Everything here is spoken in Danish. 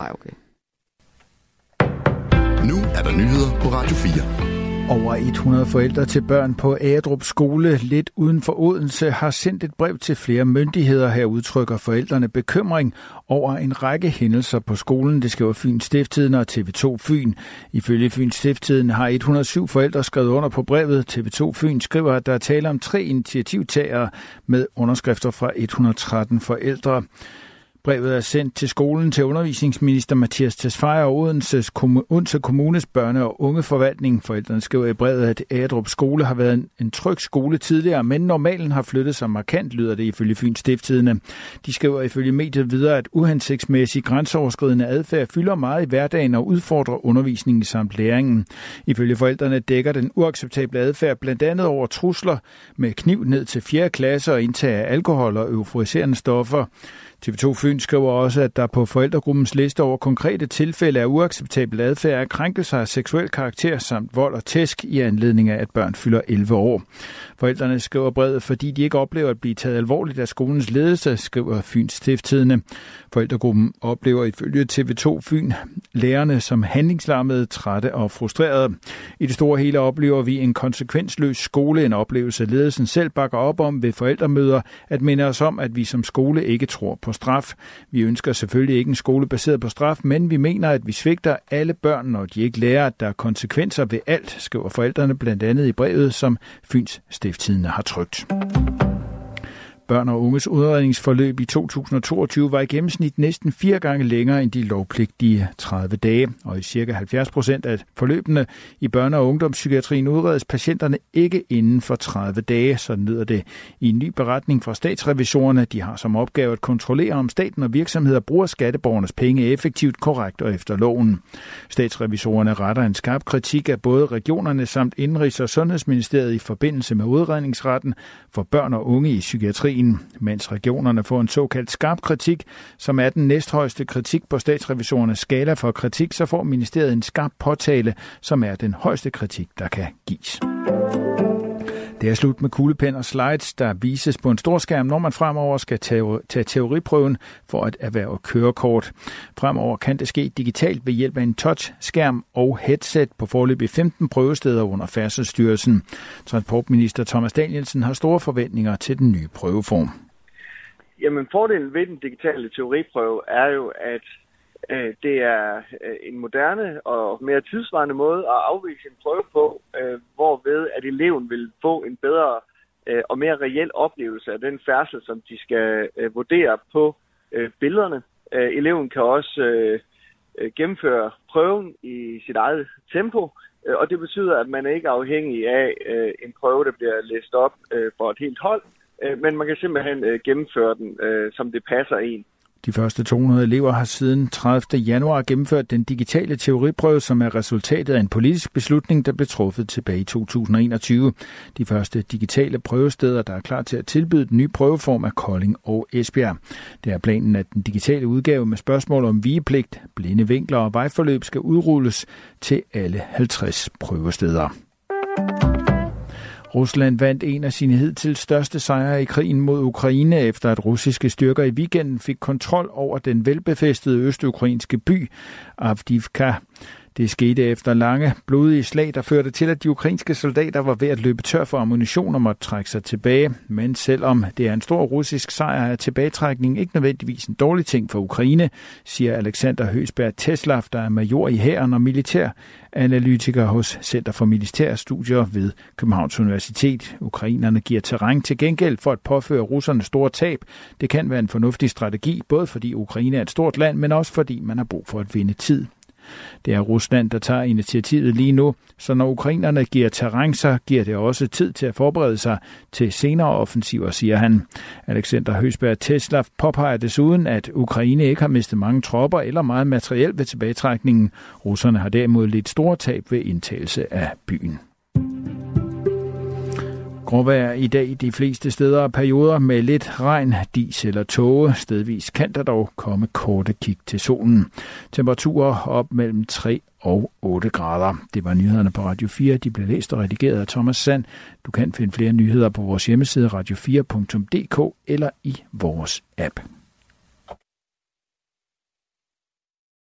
Nej, okay. Nu er der nyheder på Radio 4. Over 100 forældre til børn på Adrup skole lidt uden for Odense har sendt et brev til flere myndigheder. Her udtrykker forældrene bekymring over en række hændelser på skolen. Det skriver Fyns Stifttiden og TV2 Fyn. Ifølge Fyns Stifttiden har 107 forældre skrevet under på brevet. TV2 Fyn skriver, at der er tale om tre initiativtagere med underskrifter fra 113 forældre. Brevet er sendt til skolen til undervisningsminister Mathias Tesfaye og Odense, Odense Kommunes børne- og ungeforvaltning. Forældrene skriver i brevet, at Adrup skole har været en, en tryg skole tidligere, men normalen har flyttet sig markant, lyder det ifølge Fyns Stifttidene. De skriver ifølge mediet videre, at uhensigtsmæssig grænseoverskridende adfærd fylder meget i hverdagen og udfordrer undervisningen samt læringen. Ifølge forældrene dækker den uacceptable adfærd blandt andet over trusler med kniv ned til 4. klasse og indtag af alkohol og euforiserende stoffer. TV2 Fyn skriver også, at der på forældregruppens liste over konkrete tilfælde af uacceptabel adfærd er krænkelser af seksuel karakter samt vold og tæsk i anledning af, at børn fylder 11 år. Forældrene skriver brevet, fordi de ikke oplever at blive taget alvorligt af skolens ledelse, skriver Fyns Stifttidene. Forældregruppen oplever ifølge TV2 Fyn lærerne som handlingslammede, trætte og frustrerede. I det store hele oplever vi en konsekvensløs skole, en oplevelse ledelsen selv bakker op om ved forældremøder, at minde os om, at vi som skole ikke tror på straf. Vi ønsker selvfølgelig ikke en skole baseret på straf, men vi mener, at vi svigter alle børn, når de ikke lærer, at der er konsekvenser ved alt, skriver forældrene blandt andet i brevet, som Fyns Stiftstidende har trygt. Børn og unges udredningsforløb i 2022 var i gennemsnit næsten fire gange længere end de lovpligtige 30 dage, og i cirka 70 procent af forløbene i børne- og ungdomspsykiatrien udredes patienterne ikke inden for 30 dage, så lyder det i en ny beretning fra statsrevisorerne. De har som opgave at kontrollere, om staten og virksomheder bruger skatteborgernes penge effektivt, korrekt og efter loven. Statsrevisorerne retter en skarp kritik af både regionerne samt Indrigs- og Sundhedsministeriet i forbindelse med udredningsretten for børn og unge i psykiatrien krigen, mens regionerne får en såkaldt skarp kritik, som er den næsthøjeste kritik på statsrevisorernes skala for kritik, så får ministeriet en skarp påtale, som er den højeste kritik, der kan gives. Det er slut med kuglepen og slides, der vises på en stor skærm, når man fremover skal tage, teoriprøven for at erhverve kørekort. Fremover kan det ske digitalt ved hjælp af en touchskærm og headset på forløb i 15 prøvesteder under Færdselsstyrelsen. Transportminister Thomas Danielsen har store forventninger til den nye prøveform. Jamen fordelen ved den digitale teoriprøve er jo, at Øh, det er øh, en moderne og mere tidsvarende måde at afvise en prøve på, øh, hvorved at eleven vil få en bedre øh, og mere reel oplevelse af den færdsel, som de skal øh, vurdere på øh, billederne. Eleven kan også gennemføre prøven i sit eget tempo, og det betyder, at man ikke er afhængig af en prøve, der bliver læst op for et helt hold, men man kan simpelthen gennemføre den, som det passer en. De første 200 elever har siden 30. januar gennemført den digitale teoriprøve, som er resultatet af en politisk beslutning, der blev truffet tilbage i 2021. De første digitale prøvesteder, der er klar til at tilbyde den nye prøveform, er Kolding og Esbjerg. Det er planen, at den digitale udgave med spørgsmål om vigepligt, blinde vinkler og vejforløb skal udrulles til alle 50 prøvesteder. Rusland vandt en af sine hidtil største sejre i krigen mod Ukraine, efter at russiske styrker i weekenden fik kontrol over den velbefæstede østukrainske by Avdivka. Det skete efter lange, blodige slag, der førte til, at de ukrainske soldater var ved at løbe tør for ammunition og måtte trække sig tilbage. Men selvom det er en stor russisk sejr, er tilbagetrækning ikke nødvendigvis en dårlig ting for Ukraine, siger Alexander Høsberg Teslav, der er major i hæren og militær analytiker hos Center for Militære Studier ved Københavns Universitet. Ukrainerne giver terræn til gengæld for at påføre russerne store tab. Det kan være en fornuftig strategi, både fordi Ukraine er et stort land, men også fordi man har brug for at vinde tid. Det er Rusland, der tager initiativet lige nu, så når ukrainerne giver terræn, så giver det også tid til at forberede sig til senere offensiver, siger han. Alexander Høsberg Tesla påpeger desuden, at Ukraine ikke har mistet mange tropper eller meget materiel ved tilbagetrækningen. Russerne har derimod lidt store tab ved indtagelse af byen. Gråvejr i dag de fleste steder og perioder med lidt regn, dis eller tåge. Stedvis kan der dog komme korte kig til solen. Temperaturer op mellem 3 og 8 grader. Det var nyhederne på Radio 4. De blev læst og redigeret af Thomas Sand. Du kan finde flere nyheder på vores hjemmeside radio4.dk eller i vores app.